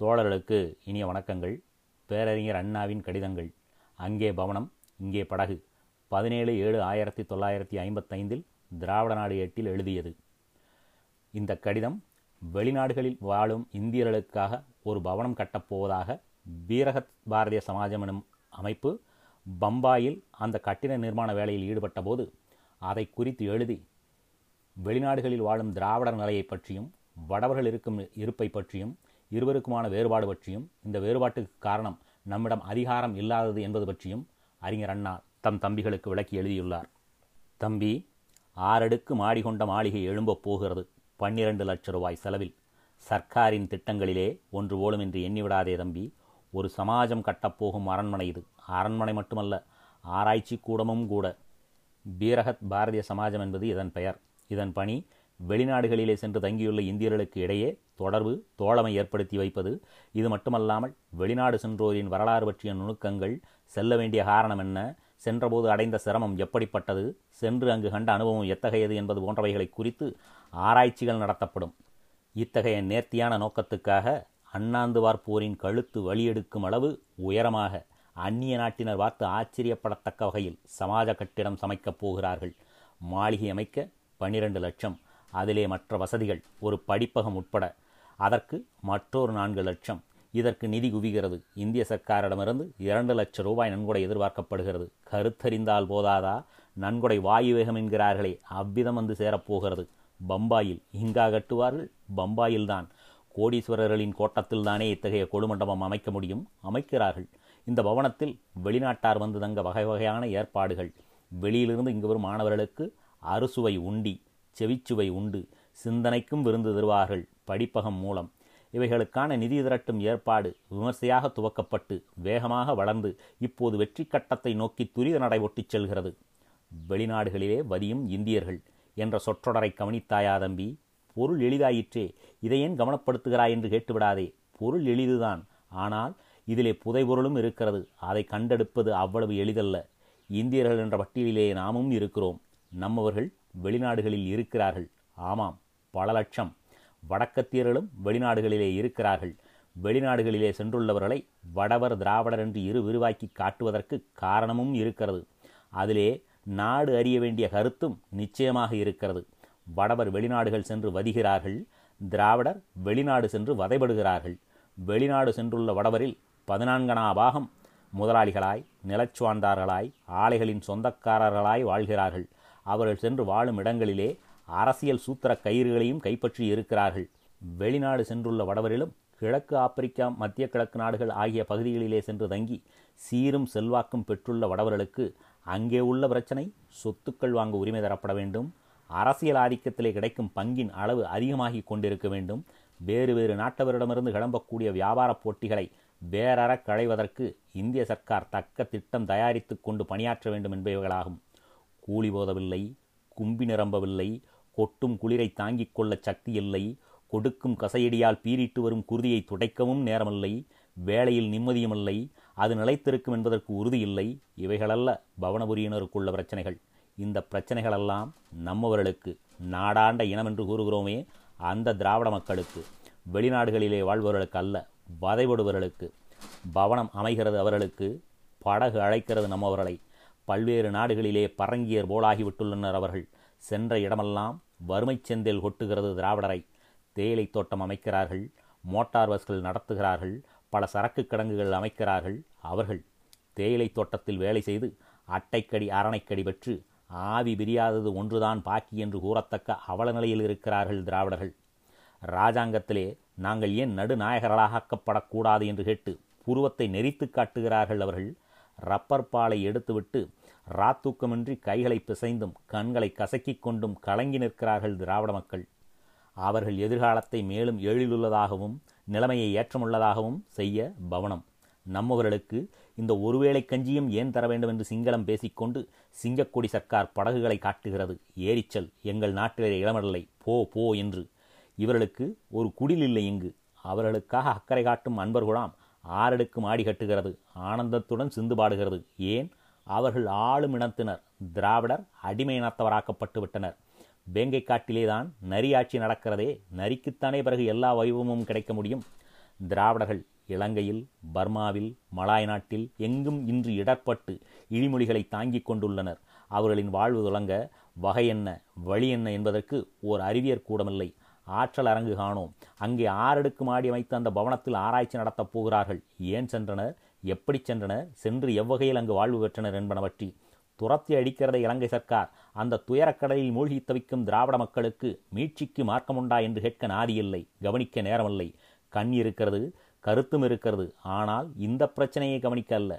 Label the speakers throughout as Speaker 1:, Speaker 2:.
Speaker 1: தோழர்களுக்கு இனிய வணக்கங்கள். பேரறிஞர் அண்ணாவின் கடிதங்கள். அங்கே பவனம் இங்கே படகு. பதினேழு ஏழு ஆயிரத்தி தொள்ளாயிரத்தி ஐம்பத்தைந்தில் திராவிட நாடு எட்டில் எழுதியது. இந்த கடிதம் வெளிநாடுகளில் வாழும் இந்தியர்களுக்காக ஒரு பவனம் கட்டப்போவதாக வீரகத் பாரதிய சமாஜம் எனும் அமைப்பு பம்பாயில் அந்த கட்டிட நிர்மாண வேலையில் ஈடுபட்டபோது அதை குறித்து எழுதி வெளிநாடுகளில் வாழும் திராவிடர் நிலையை பற்றியும் வடவர்கள் இருக்கும் இருப்பை பற்றியும் இருவருக்குமான வேறுபாடு பற்றியும் இந்த வேறுபாட்டுக்கு காரணம் நம்மிடம் அதிகாரம் இல்லாதது என்பது பற்றியும் அறிஞர் அண்ணா தம் தம்பிகளுக்கு விளக்கி எழுதியுள்ளார். தம்பி ஆறடுக்கு மாடி கொண்ட மாளிகை எழும்பப் போகிறது. பன்னிரண்டு லட்ச ரூபாய் செலவில். சர்க்காரின் திட்டங்களிலே ஒன்று போலும் என்று எண்ணிவிடாதே தம்பி. ஒரு சமாஜம் கட்டப்போகும் அரண்மனை இது. அரண்மனை மட்டுமல்ல ஆராய்ச்சி கூடமும் கூட. பீரகத் பாரதிய சமாஜம் என்பது இதன் பெயர். இதன் பணி வெளிநாடுகளிலே சென்று தங்கியுள்ள இந்தியர்களுக்கு இடையே தொடர்பு தோழமை ஏற்படுத்தி வைப்பது இது மட்டுமல்லாமல் வெளிநாடு சென்றோரின் வரலாறு பற்றிய நுணுக்கங்கள் செல்ல வேண்டிய காரணம் என்ன? சென்றபோது அடைந்த சிரமம் எப்படிப்பட்டது? சென்று அங்கு கண்ட அனுபவம் எத்தகையது என்பது போன்றவைகளை குறித்து ஆராய்ச்சிகள் நடத்தப்படும். இத்தகைய நேர்த்தியான நோக்கத்துக்காக அண்ணாந்துவார் போரின் கழுத்து வழியெடுக்கும் அளவு உயரமாக அந்நிய நாட்டினர் பார்த்து ஆச்சரியப்படத்தக்க வகையில் சமாஜ கட்டிடம் சமைக்கப் போகிறார்கள். மாளிகை அமைக்க பன்னிரண்டு லட்சம். அதிலே மற்ற வசதிகள் ஒரு படிப்பகம் உட்பட. அதற்கு மற்றொரு நான்கு லட்சம். இதற்கு நிதி குவிகிறது. இந்திய சர்க்காரிடமிருந்து இரண்டு லட்சம் ரூபாய் நன்கொடை எதிர்பார்க்கப்படுகிறது. கருத்தறிந்தால் போதாதா? நன்கொடை வாயு வேகம் என்கிறார்களே. அவ்விதம் வந்து சேரப்போகிறது. பம்பாயில் இங்கா கட்டுவார்கள்? பம்பாயில்தான் கோடீஸ்வரர்களின் கோட்டத்தில்தானே இத்தகைய கொழுமண்டபம் அமைக்க முடியும்? அமைக்கிறார்கள். இந்த பவனத்தில் வெளிநாட்டார் வந்து தங்க வகை வகையான ஏற்பாடுகள். வெளியிலிருந்து இங்கு வரும் மாணவர்களுக்கு அறுசுவை உண்டி. செவிச்சுவை உண்டு. சிந்தனைக்கும் விருந்து தருவார்கள் படிப்பகம் மூலம். இவைகளுக்கான நிதி திரட்டும் ஏற்பாடு விமர்சையாக துவக்கப்பட்டு வேகமாக வளர்ந்து இப்போது வெற்றி கட்டத்தை நோக்கி துரித நடைபொட்டிச் செல்கிறது. வெளிநாடுகளிலே வதியும் இந்தியர்கள் என்ற சொற்றொடரை கவனித்தாயா தம்பி? பொருள் எளிதாயிற்றே இதையேன் கவனப்படுத்துகிறாய் என்று கேட்டுவிடாதே. பொருள் எளிதுதான். ஆனால் இதிலே புதைபொருளும் இருக்கிறது. அதை கண்டெடுப்பது அவ்வளவு எளிதல்ல. இந்தியர்கள் என்ற பட்டியலிலே நாமும் இருக்கிறோம். நம்மவர்கள் வெளிநாடுகளில் இருக்கிறார்கள். ஆமாம் பல லட்சம். வடக்கத்தியர்களும் வெளிநாடுகளிலே இருக்கிறார்கள். வெளிநாடுகளிலே சென்றுள்ளவர்களை வடவர் திராவிடர் என்று இரு விரிவாக்கி காட்டுவதற்கு காரணமும் இருக்கிறது. அதிலே நாடு அறிய வேண்டிய கருத்தும் நிச்சயமாக இருக்கிறது. வடவர் வெளிநாடுகள் சென்று வதிகிறார்கள் திராவிடர் வெளிநாடு சென்று வதைபடுகிறார்கள். வெளிநாடு சென்றுள்ள வடவரில் பதினான்கனா பாகம் முதலாளிகளாய் நிலச்சுவாந்தார்களாய் ஆலைகளின் சொந்தக்காரர்களாய் வாழ்கிறார்கள். அவர்கள் சென்று வாழும் இடங்களிலே அரசியல் சூத்திர கயிறுகளையும் கைப்பற்றி இருக்கிறார்கள். வெளிநாடு சென்றுள்ள வடவரிலும் கிழக்கு ஆப்பிரிக்கா மத்திய கிழக்கு நாடுகள் ஆகிய பகுதிகளிலே சென்று தங்கி சீரும் செல்வாக்கும் பெற்றுள்ள வடவர்களுக்கு அங்கே உள்ள பிரச்சனை சொத்துக்கள் வாங்க உரிமை தரப்பட வேண்டும் அரசியல் ஆதிக்கத்திலே கிடைக்கும் பங்கின் அளவு அதிகமாகி கொண்டிருக்க வேண்டும் வேறு வேறு நாட்டவரிடமிருந்து கிளம்பக்கூடிய வியாபார போட்டிகளை வேறற களைவதற்கு இந்திய சர்க்கார் தக்க திட்டம் தயாரித்து கொண்டு பணியாற்ற வேண்டும் என்பவைகளாகும். கூலி போதவில்லை கும்பி நிரம்பவில்லை கொட்டும் குளிரை தாங்கிக் கொள்ள சக்தி இல்லை கொடுக்கும் கசையடியால் பீறிட்டு வரும் குருதியை துடைக்கவும் நேரமில்லை வேலையில் நிம்மதியுமில்லை அது நிலைத்திருக்கும் என்பதற்கு உறுதியில்லை இவைகளல்ல பவனபுரியினருக்குள்ள பிரச்சனைகள். இந்த பிரச்சனைகளெல்லாம் நம்மவர்களுக்கு நாடாண்ட இனம் என்று கூறுகிறோமே அந்த திராவிட மக்களுக்கு. வெளிநாடுகளிலே வாழ்பவர்களுக்கு அல்ல வதைபடுபவர்களுக்கு. பவனம் அமைகிறது அவர்களுக்கு படகு அழைக்கிறது நம்மவர்களை. பல்வேறு நாடுகளிலே பரங்கியர் போலாகிவிட்டுள்ளனர் அவர்கள். சென்ற இடமெல்லாம் வறுமை செந்தில் கொட்டுகிறது திராவிடரை. தேயிலை தோட்டம் அமைக்கிறார்கள் மோட்டார் பஸ்கள் நடத்துகிறார்கள் பல சரக்கு கிடங்குகள் அமைக்கிறார்கள். அவர்கள் தேயிலை தோட்டத்தில் வேலை செய்து அட்டைக்கடி அரணைக்கடி பெற்று ஆவி பிரியாதது ஒன்றுதான் பாக்கி என்று கூறத்தக்க அவல நிலையில் இருக்கிறார்கள் திராவிடர்கள். ராஜாங்கத்திலே நாங்கள் ஏன் நடுநாயகர்களாக்கப்படக்கூடாது என்று கேட்டு புருவத்தை நெறித்து காட்டுகிறார்கள் அவர்கள். ரப்பர் பாலை எடுத்துவிட்டு ராத்தூக்கமின்றி கைகளை பிசைந்தும் கண்களை கசக்கிக் கொண்டும் கலங்கி நிற்கிறார்கள் திராவிட மக்கள். அவர்கள் எதிர்காலத்தை மேலும் எழிலுள்ளதாகவும் நிலைமையை ஏற்றமுள்ளதாகவும் செய்ய பவனம். நம்மவர்களுக்கு இந்த ஒருவேளை கஞ்சியும் ஏன் தர வேண்டும் என்று சிங்களம் பேசிக்கொண்டு சிங்கக்கொடி சர்க்கார் படகுகளை காட்டுகிறது. ஏரிச்சல் எங்கள் நாட்டிலே இளமடலை போ போ என்று. இவர்களுக்கு ஒரு குடில் இல்லை இங்கு. அவர்களுக்காக அக்கறை காட்டும் அன்பர்களாம் ஆறடுக்கு மாடி கட்டுகிறது. ஆனந்தத்துடன் சிந்து பாடுகிறது. ஏன்? அவர்கள் ஆளும் இனத்தினர். திராவிடர் அடிமை இனத்தவராக்கப்பட்டு விட்டனர் வேங்கை காட்டிலேதான் நரி ஆட்சி நடக்கிறதே. நரிக்குத்தானே பிறகு எல்லா வைபவமும் கிடைக்க முடியும்? திராவிடர்கள் இலங்கையில் பர்மாவில் மலாய் நாட்டில் எங்கும் இன்று இடர்பட்டு இழிமொழிகளை தாங்கிக் கொண்டுள்ளனர். அவர்களின் வாழ்வு தொடங்க வகை என்ன வழி என்ன என்பதற்கு ஓர் அறிவியர் கூடமில்லை. ஆற்றல் அரங்கு காணோம். அங்கே ஆறடுக்கு மாடி அமைத்து அந்த பவனத்தில் ஆராய்ச்சி நடத்தப் போகிறார்கள். ஏன் சென்றனர்? எப்படி சென்றனர் சென்று எவ்வகையில் அங்கு வாழ்வு பெற்றனர் என்பன பற்றி துரத்தி அடிக்கிறதை இலங்கை சர்க்கார் அந்த துயரக்கடலில் மூழ்கி தவிக்கும் திராவிட மக்களுக்கு மீட்சிக்கு மார்க்கமுண்டா என்று கேட்க நாதியில்லை கவனிக்க நேரமில்லை. கண் இருக்கிறது கருத்தும் இருக்கிறது. ஆனால் இந்த பிரச்சனையை கவனிக்க அல்ல.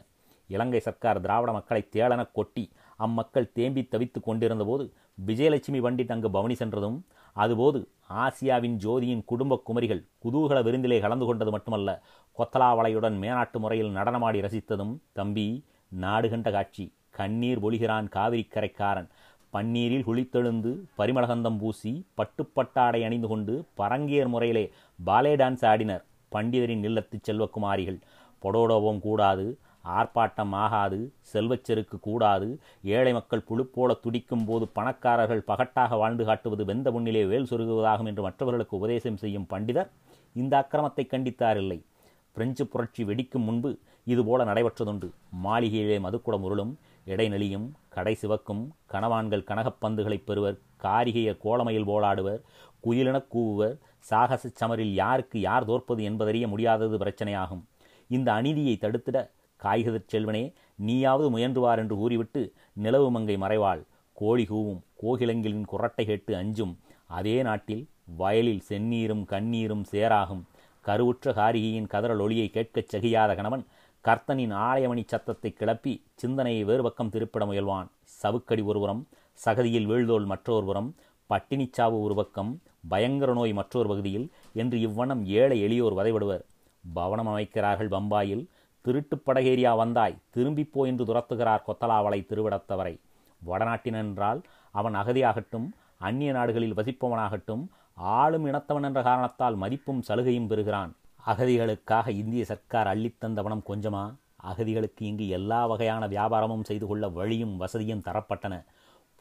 Speaker 1: இலங்கை சர்க்கார் திராவிட மக்களை தேளன கொட்டி அம்மக்கள் தேம்பி தவித்துக் கொண்டிருந்தபோது விஜயலட்சுமி பண்டிட் அங்கு பவனி சென்றதும் அதுபோது ஆசியாவின் ஜோதியின் குடும்ப குமரிகள் குதூகல விருந்திலே கலந்து கொண்டது மட்டுமல்ல கொத்தலாவளையுடன் மேனாட்டு முறையில் நடனமாடி ரசித்ததும் தம்பி நாடு கண்ட காட்சி கண்ணீர் ஒளிகிறான் காவிரிக்கரைக்காரன் பன்னீரில் குளித்தெழுந்து பரிமளகந்தம் பூசி பட்டுப்பட்டாடை அணிந்து கொண்டு பரங்கியர் முறையிலே பாலே டான்ஸ் ஆடினர் பண்டிதரின் இல்லத்து செல்வக்குமாரிகள் பொடோடோவும் கூடாது ஆர்ப்பாட்டம் ஆகாது செல்வச்செருக்கு கூடாது. ஏழை மக்கள் புழுப்போல துடிக்கும் போது பணக்காரர்கள் பகட்டாக வாழ்ந்து காட்டுவது வெந்த முன்னிலே வேல் சொருகுவதாகும் என்று மற்றவர்களுக்கு உபதேசம் செய்யும் பண்டிதர் இந்த அக்கிரமத்தை கண்டித்தாரில்லை. பிரெஞ்சு புரட்சி வெடிக்கும் முன்பு இதுபோல நடைபெற்றதுண்டு. மாளிகையிலே மதுக்குடம் உருளும் இடைநெளியும் கடை சிவக்கும் கணவான்கள் கனகப்பந்துகளைப் பெறுவர் காரிகைய கோலமையில் போலாடுவர் குயிலெனக் கூவுவர் சாகச சமரில் யாருக்கு யார் தோற்பது என்பதறிய முடியாதது பிரச்சனையாகும். இந்த அநீதியை தடுத்திட காய்கதிர் செல்வனே நீயாவது முயன்றுவார் என்று கூறிவிட்டு நிலவு மங்கை மறைவாள். கோழி கூவும் கோகிலங்கிலின் குரட்டை கேட்டு அஞ்சும். அதே நாட்டில் வயலில் செந்நீரும் கண்ணீரும் சேராகும். கருவுற்ற காரிகையின் கதறல் ஒளியை கேட்கச் செகியாத கணவன் கர்த்தனின் ஆலயமணி சத்தத்தை கிளப்பி சிந்தனையை வேறுபக்கம் திருப்பிட முயல்வான். சவுக்கடி ஒருபுறம் சகதியில் வீழ்தோல் மற்றொரு புறம் பட்டினிச்சாவு ஒரு பக்கம் பயங்கர நோய் மற்றொரு பகுதியில் என்று இவ்வண்ணம் ஏழை எளியோர் வதைவிடுவர் பவனம் அமைக்கிறார்கள் பம்பாயில் திருட்டுப் படகேரியா வந்தாய் திரும்பிப்போ என்று துரத்துகிறார் கொத்தலாவளை திருவிடத்தவரை. வடநாட்டினென்றால் அவன் அகதியாகட்டும் அந்நிய நாடுகளில் வசிப்பவனாகட்டும் ஆளும் இனத்தவன் என்ற காரணத்தால் மதிப்பும் சலுகையும் பெறுகிறான். அகதிகளுக்காக இந்திய சர்க்கார் அள்ளித்தந்த பணம் கொஞ்சமா? அகதிகளுக்கு இங்கு எல்லா வகையான வியாபாரமும் செய்து கொள்ள வழியும் வசதியும் தரப்பட்டன.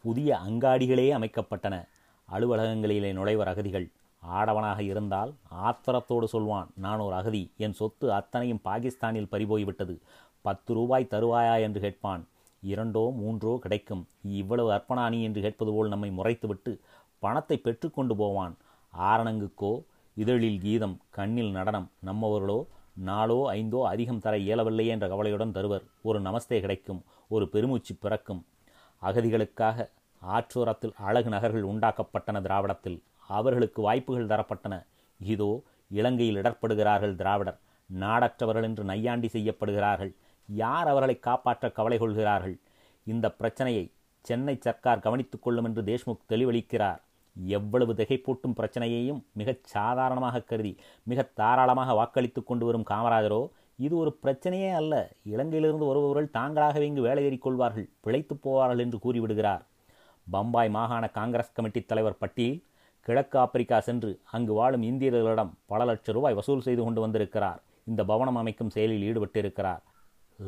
Speaker 1: புதிய அங்காடிகளே அமைக்கப்பட்டன. அலுவலகங்களிலே நுழைவர் அகதிகள். ஆடவனாக இருந்தால் ஆத்திரத்தோடு சொல்வான் நான் ஒரு அகதி என் சொத்து அத்தனையும் பாகிஸ்தானில் பறிபோய்விட்டது பத்து ரூபாய் தருவாயா? என்று கேட்பான். இரண்டோ மூன்றோ கிடைக்கும். இவ்வளவு அர்ப்பணானி என்று கேட்பது போல் நம்மை முறைத்துவிட்டு பணத்தை பெற்றுக்கொண்டு போவான். ஆரணங்குக்கோ இதழில் கீதம் கண்ணில் நடனம் நம்மவர்களோ நாளோ ஐந்தோ அதிகம் தர இயலவில்லையே என்ற கவலையுடன் தருவர் ஒரு நமஸ்தே கிடைக்கும் ஒரு பெருமூச்சு பிறக்கும். அகதிகளுக்காக ஆற்றோரத்தில் அழகு நகர்கள் உண்டாக்கப்பட்டன திராவிடத்தில். அவர்களுக்கு வாய்ப்புகள் தரப்பட்டன. இதோ இலங்கையில் இடர்படுகிறார்கள் திராவிடர். நாடற்றவர்கள் என்று நையாண்டி செய்யப்படுகிறார்கள். யார் அவர்களை காப்பாற்ற கவலை கொள்கிறார்கள்? இந்த பிரச்சனையை சென்னை சர்க்கார் கவனித்துக் கொள்ளும் என்று தேஷ்முக் தெளிவளிக்கிறார். எவ்வளவு திகைப்பூட்டும் பிரச்சனையையும் மிகச் சாதாரணமாக கருதி மிக தாராளமாக வாக்களித்துக் கொண்டு வரும் காமராஜரோ இது ஒரு பிரச்சனையே அல்ல. இலங்கையிலிருந்து வருபவர்கள் தாங்களாகவே இங்கு வேலை கொள்வார்கள் பிழைத்து போவார்கள் என்று கூறிவிடுகிறார். பம்பாய் மாகாண காங்கிரஸ் கமிட்டி தலைவர் பட்டியல் கிழக்கு ஆப்பிரிக்கா சென்று அங்கு வாழும் இந்தியர்களிடம் பல லட்சம் ரூபாய் வசூல் செய்து கொண்டு வந்திருக்கிறார். இந்த பவனம் அமைக்கும் செயலில் ஈடுபட்டிருக்கிறார்.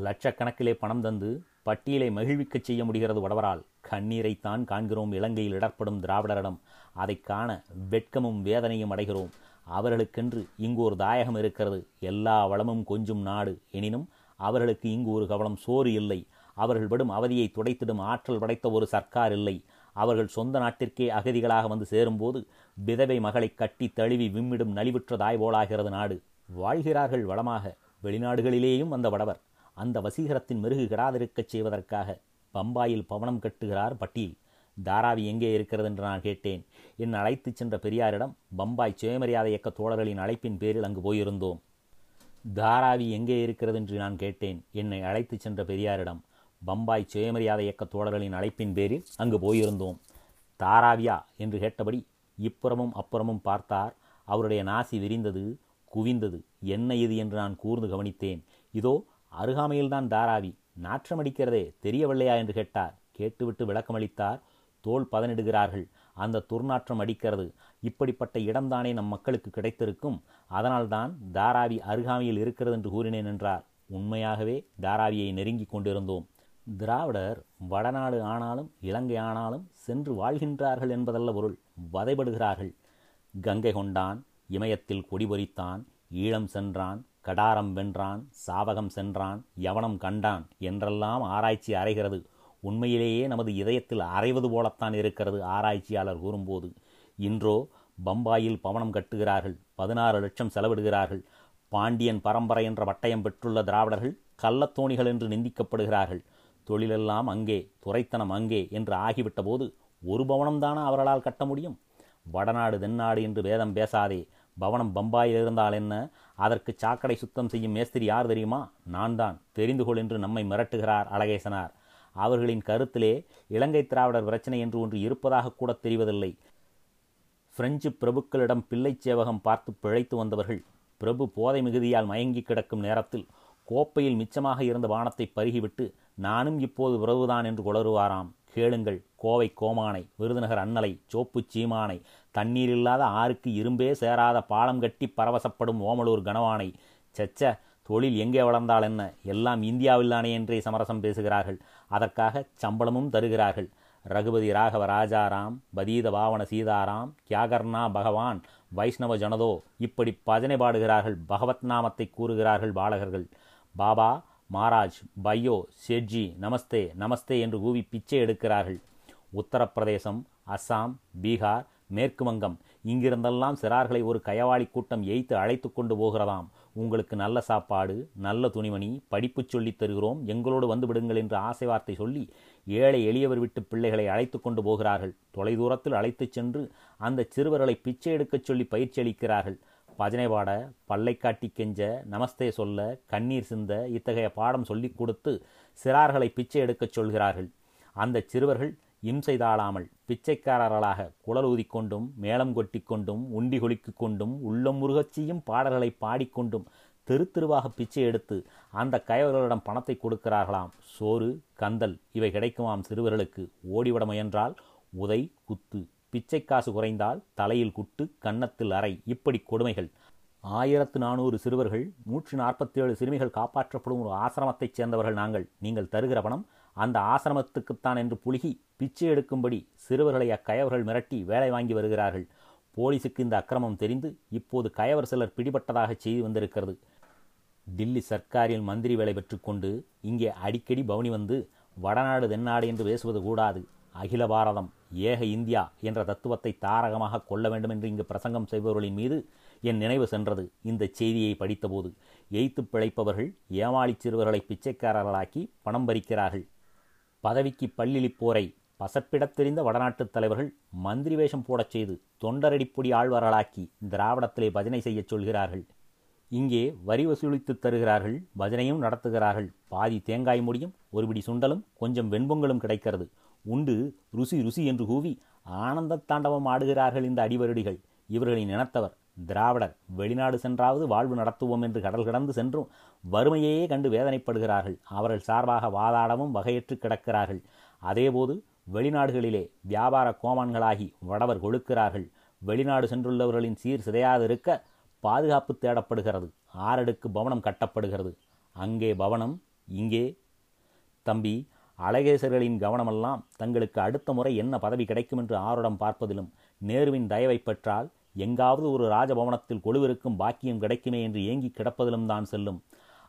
Speaker 1: லட்சக்கணக்கிலே பணம் தந்து பட்டியலை மகிழ்விக்கச் செய்ய முடிகிறது வடவரால். கண்ணீரைத்தான் காண்கிறோம் இலங்கையில் இடர்படும் திராவிடரிடம். அதை காண வெட்கமும் வேதனையும் அடைகிறோம். அவர்களுக்கென்று இங்கு ஒரு தாயகம் இருக்கிறது. எல்லா வளமும் கொஞ்சும் நாடு. எனினும் அவர்களுக்கு இங்கு ஒரு கவலம் சோறு இல்லை. அவர்கள் விடும் அவதியை துடைத்திடும் ஆற்றல் படைத்த ஒரு சர்க்கார் இல்லை. அவர்கள் சொந்த நாட்டிற்கே அகதிகளாக வந்து சேரும்போது விதவை மகளை கட்டி தழுவி விம்மிடும் நலிவுற்ற தாய் போலாகிறது நாடு. வாழ்கிறார்கள் வளமாக. வெளிநாடுகளிலேயும் அந்த வடவர். அந்த வசீகரத்தின் மெருகு கிடாதிருக்கச் செய்வதற்காக பம்பாயில் பவனம் கட்டுகிறார் பட்டீல். தாராவி எங்கே இருக்கிறது என்று நான் கேட்டேன். என் அழைத்துச் சென்ற பெரியாரிடம் பம்பாய் சுயமரியாதை இயக்க தோழர்களின் அழைப்பின் பேரில் அங்கு போயிருந்தோம். தாராவி எங்கே இருக்கிறது என்று நான் கேட்டேன். என்னை அழைத்துச் சென்ற பெரியாரிடம் பம்பாய் சுயமரியாதை இயக்க தோழர்களின் அழைப்பின் பேரில் அங்கு போயிருந்தோம். தாராவியா என்று கேட்டபடி இப்புறமும் அப்புறமும் பார்த்தார். அவருடைய நாசி விரிந்தது குவிந்தது. என்ன இது என்று நான் கூர்ந்து கவனித்தேன். இதோ அருகாமையில்தான் தாராவி. நாற்றமடிக்கிறதே தெரியவில்லையா என்று கேட்டார். கேட்டுவிட்டு விளக்கமளித்தார். தோல் பதனிடுகிறார்கள். அந்த துர்நாற்றம் அடிக்கிறது. இப்படிப்பட்ட இடம்தானே நம் மக்களுக்கு கிடைத்திருக்கும். அதனால்தான் தாராவி அருகாமையில் இருக்கிறது என்று கூறினேன் என்றார். உண்மையாகவே தாராவியை நெருங்கி கொண்டிருந்தோம். திராவிடர் வடநாடு ஆனாலும் இலங்கை ஆனாலும் சென்று வாழ்கின்றார்கள் என்பதல்ல பொருள். வதைபடுகிறார்கள். கங்கை கொண்டான் இமயத்தில் கொடி பொறித்தான் ஈழம் சென்றான் கடாரம் வென்றான் சாவகம் சென்றான் யவனம் கண்டான் என்றெல்லாம் ஆராய்ச்சி அறைகிறது. உண்மையிலேயே நமது இதயத்தில் அறைவது போலத்தான் இருக்கிறது ஆராய்ச்சியாளர் கூறும்போது. இன்றோ பம்பாயில் பவனம் கட்டுகிறார்கள் பதினாறு லட்சம் செலவிடுகிறார்கள். பாண்டியன் பரம்பரை என்ற பட்டயம் பெற்றுள்ள திராவிடர்கள் கள்ளத்தோணிகள் என்று நிந்திக்கப்படுகிறார்கள். தொழிலெல்லாம் அங்கே துறைத்தனம் அங்கே என்று ஆகிவிட்ட போது ஒரு பவனம்தானா அவர்களால் கட்ட முடியும்? வடநாடு தென்னாடு என்று வேதம் பேசாதே. பவனம் பம்பாயில் இருந்தால் என்ன? அதற்கு சாக்கடை சுத்தம் செய்யும் மேஸ்திரி யார் தெரியுமா? நான் தான் தெரிந்து கொள் என்று நம்மை மிரட்டுகிறார் அழகேசனார். அவர்களின் கருத்திலே இலங்கை திராவிடர் பிரச்சனை என்று ஒன்று இருப்பதாக கூட தெரிவதில்லை. பிரெஞ்சு பிரபுக்களிடம் பிள்ளை சேவகம் பார்த்து பிழைத்து வந்தவர்கள் பிரபு போதை மிகுதியால் மயங்கி கிடக்கும் நேரத்தில் கோப்பையில் மிச்சமாக இருந்த பானத்தை பருகிவிட்டு நானும் இப்போது உறவுதான் என்று குளறுவாராம். கேளுங்கள் கோவை கோமானை விருதுநகர் அன்னலை சோப்பு சீமானை. தண்ணீர் இல்லாத ஆறுக்கு இரும்பே சேராத பாலம் கட்டி பரவசப்படும் ஓமலூர் கனவானை. செச்ச தொழில் எங்கே வளர்ந்தால் என்ன? எல்லாம் இந்தியாவில்தானே என்றே சமரசம் பேசுகிறார்கள். அதற்காக சம்பளமும் தருகிறார்கள். ரகுபதி ராகவ ராஜாராம் பதீத பாவன சீதாராம் கியாகர்ணா பகவான் வைஷ்ணவ ஜனதோ. இப்படி பஜனை பாடுகிறார்கள் பகவத் நாமத்தை கூறுகிறார்கள் பாலகர்கள். பாபா மாராஜ் பையோ ஷெட்ஜி நமஸ்தே நமஸ்தே என்று கூவி பிச்சை எடுக்கிறார்கள். உத்தரப்பிரதேசம் அஸ்ஸாம் பீகார் மேற்கு வங்கம் இங்கிருந்தெல்லாம் சிறார்களை ஒரு கயவாளி கூட்டம் எய்த்து அழைத்து கொண்டு போகிறதாம். உங்களுக்கு நல்ல சாப்பாடு நல்ல துணிமணி படிப்பு சொல்லித் தருகிறோம். எங்களோடு வந்து விடுங்கள் என்று ஆசை வார்த்தை சொல்லி ஏழை எளியவர் விட்டு பிள்ளைகளை அழைத்து கொண்டு போகிறார்கள். தொலைதூரத்தில் அழைத்துச் சென்று அந்த சிறுவர்களை பிச்சை எடுக்கச் சொல்லி பயிற்சி அளிக்கிறார்கள். பஜனை பாட பல்லை காட்டி கெஞ்ச நமஸ்தே சொல்ல கண்ணீர் சிந்த இத்தகைய பாடம் சொல்லிக் கொடுத்து சிறார்களை பிச்சை எடுக்கச் சொல்கிறார்கள். அந்த சிறுவர்கள் இம்சை தாழாமல் பிச்சைக்காரர்களாக குழல் ஊதிக்கொண்டும் மேளம் கொட்டிக்கொண்டும் உண்டி கொலிக்கு கொண்டும் உள்ளம் முருகச் செய்யும் பாடல்களை பாடிக்கொண்டும் தெரு தெருவாக பிச்சை எடுத்து அந்த கயவர்களிடம் பணத்தை கொடுக்கிறார்களாம். சோறு கந்தல் இவை கிடைக்குமாம் சிறுவர்களுக்கு. ஓடிவிட முயன்றால் உதை குத்து. பிச்சை காசு குறைந்தால் தலையில் குட்டு கன்னத்தில் அறை. இப்படி கொடுமைகள். ஆயிரத்து நானூறு சிறுவர்கள் நூற்றி நாற்பத்தேழு சிறுமிகள் காப்பாற்றப்படும் ஒரு ஆசிரமத்தைச் சேர்ந்தவர்கள் நாங்கள். நீங்கள் தருகிற பணம் அந்த ஆசிரமத்துக்குத்தான் என்று புலுகி பிச்சை எடுக்கும்படி சிறுவர்களை அக்கயவர்கள் மிரட்டி வேலை வாங்கி வருகிறார்கள். போலீசுக்கு இந்த அக்கிரமம் தெரிந்து இப்போது கயவர் சிலர் பிடிபட்டதாக செய்தி வந்திருக்கிறது. டில்லி சர்க்காரில் மந்திரி வேலை பெற்றுக்கொண்டு இங்கே அடிக்கடி பவனி வந்து வடநாடு தென்னாடு என்று பேசுவது கூடாது. அகில பாரதம் ஏக இந்தியா என்ற தத்துவத்தை தாரகமாக கொள்ள வேண்டும் என்று இங்கு பிரசங்கம் செய்பவர்களின் மீது என் நினைவு சென்றது. இந்த செய்தியை படித்தபோது எய்த்து பிழைப்பவர்கள் ஏமாளிச் சிறுவர்களை பிச்சைக்காரர்களாக்கி பணம் பறிக்கிறார்கள். பதவிக்கு பல்லிழிப்போரை பசப்பிடத் தெரிந்த வடநாட்டுத் தலைவர்கள் மந்திரி வேஷம் போடச் செய்து தொண்டரடிப்பொடி ஆழ்வார்களாக்கி திராவிடத்திலே பஜனை செய்யச் சொல்கிறார்கள். இங்கே வரி வசூலித்து தருகிறார்கள் பஜனையும் நடத்துகிறார்கள். பாதி தேங்காய் முடியும் ஒருபிடி சுண்டலும் கொஞ்சம் வெண்பொங்கலும் கிடைக்கிறது. உண்டு. ருசி ருசி என்று கூவி ஆனந்த தாண்டவம் ஆடுகிறார்கள் இந்த அடிவருடிகள். இவர்களின் இனத்தவர் திராவிடர் வெளிநாடு சென்றாவது வாழ்வு நடத்துவோம் என்று கடல் கடந்து சென்றும் வறுமையே கண்டு வேதனைப்படுகிறார்கள். அவர்கள் சார்பாக வாதாடவும் வகையற்று கிடக்கிறார்கள். அதேபோது வெளிநாடுகளிலே வியாபார கோமான்களாகி வடவர் கொழுக்கிறார்கள். வெளிநாடு சென்றுள்ளவர்களின் சீர் சிதையாதிருக்க பாதுகாப்பு தேடப்படுகிறது. ஆறடுக்கு பவனம் கட்டப்படுகிறது. அங்கே பவனம் இங்கே தம்பி அழகேசர்களின் கவனமெல்லாம் தங்களுக்கு அடுத்த முறை என்ன பதவி கிடைக்கும் என்று ஆருடம் பார்ப்பதிலும் நேருவின் தயவை பெற்றால் எங்காவது ஒரு ராஜபவனத்தில் கொழுவிருக்கும் பாக்கியம் கிடைக்குமே என்று ஏங்கி கிடப்பதிலும் தான் செல்லும்.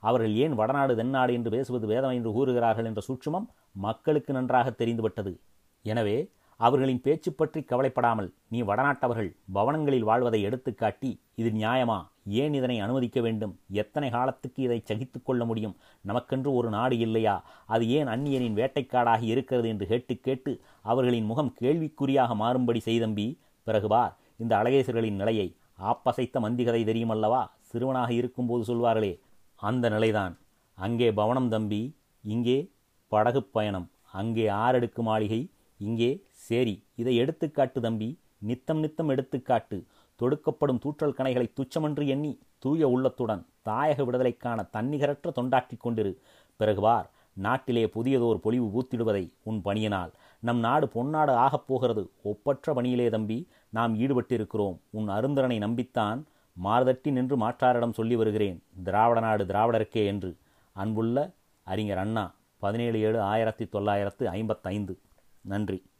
Speaker 1: அவர்கள் ஏன் வடநாடு தென்னாடு என்று பேசுவது வேதம் என்று கூறுகிறார்கள் என்ற சூட்சுமம் மக்களுக்கு நன்றாக தெரிந்துவிட்டது. எனவே அவர்களின் பேச்சு பற்றி கவலைப்படாமல் நீ வடநாட்டவர்கள் பவனங்களில் வாழ்வதை எடுத்துக்காட்டி இது நியாயமா? ஏன் இதனை அனுமதிக்க வேண்டும்? எத்தனை காலத்துக்கு இதை சகித்து கொள்ள முடியும்? நமக்கென்று ஒரு நாடு இல்லையா? அது ஏன் அந்நியனின் வேட்டைக்காடாகி இருக்கிறது என்று கேட்டு கேட்டு அவர்களின் முகம் கேள்விக்குறியாக மாறும்படி செய்தம்பி பிறகு பார் இந்த அழகேசர்களின் நிலையை. ஆப்பசைத்த மந்திகதை தெரியுமல்லவா? சிறுவனாக இருக்கும்போது சொல்வார்களே. அந்த நிலைதான். அங்கே பவனம் தம்பி. இங்கே படகு பயணம். அங்கே ஆறடுக்கு மாளிகை. இங்கே சரி இதை எடுத்துக்காட்டு தம்பி. நித்தம் நித்தம் எடுத்துக்காட்டு தொடுக்கப்படும் தூற்றல் கணைகளை துச்சமன்று எண்ணி தூய உள்ளத்துடன் தாயக விடுதலைக்கான தன்னிகரற்ற தொண்டாற்றிக் கொண்டிரு. பிறகு வார் நாட்டிலே புதியதோர் பொலிவு பூத்திடுவதை உன் பணியினால். நம் நாடு பொன்னாடு ஆகப் போகிறது. ஒப்பற்ற பணியிலே தம்பி நாம் ஈடுபட்டிருக்கிறோம். உன் அருந்தரனை நம்பித்தான் மாறுதட்டி நின்று மாற்றாரிடம் சொல்லி வருகிறேன். திராவிட நாடு திராவிடருக்கே என்று. அன்புள்ள அறிஞர் அண்ணா பதினேழு ஏழு ஆயிரத்தி தொள்ளாயிரத்து ஐம்பத்தைந்து. நன்றி.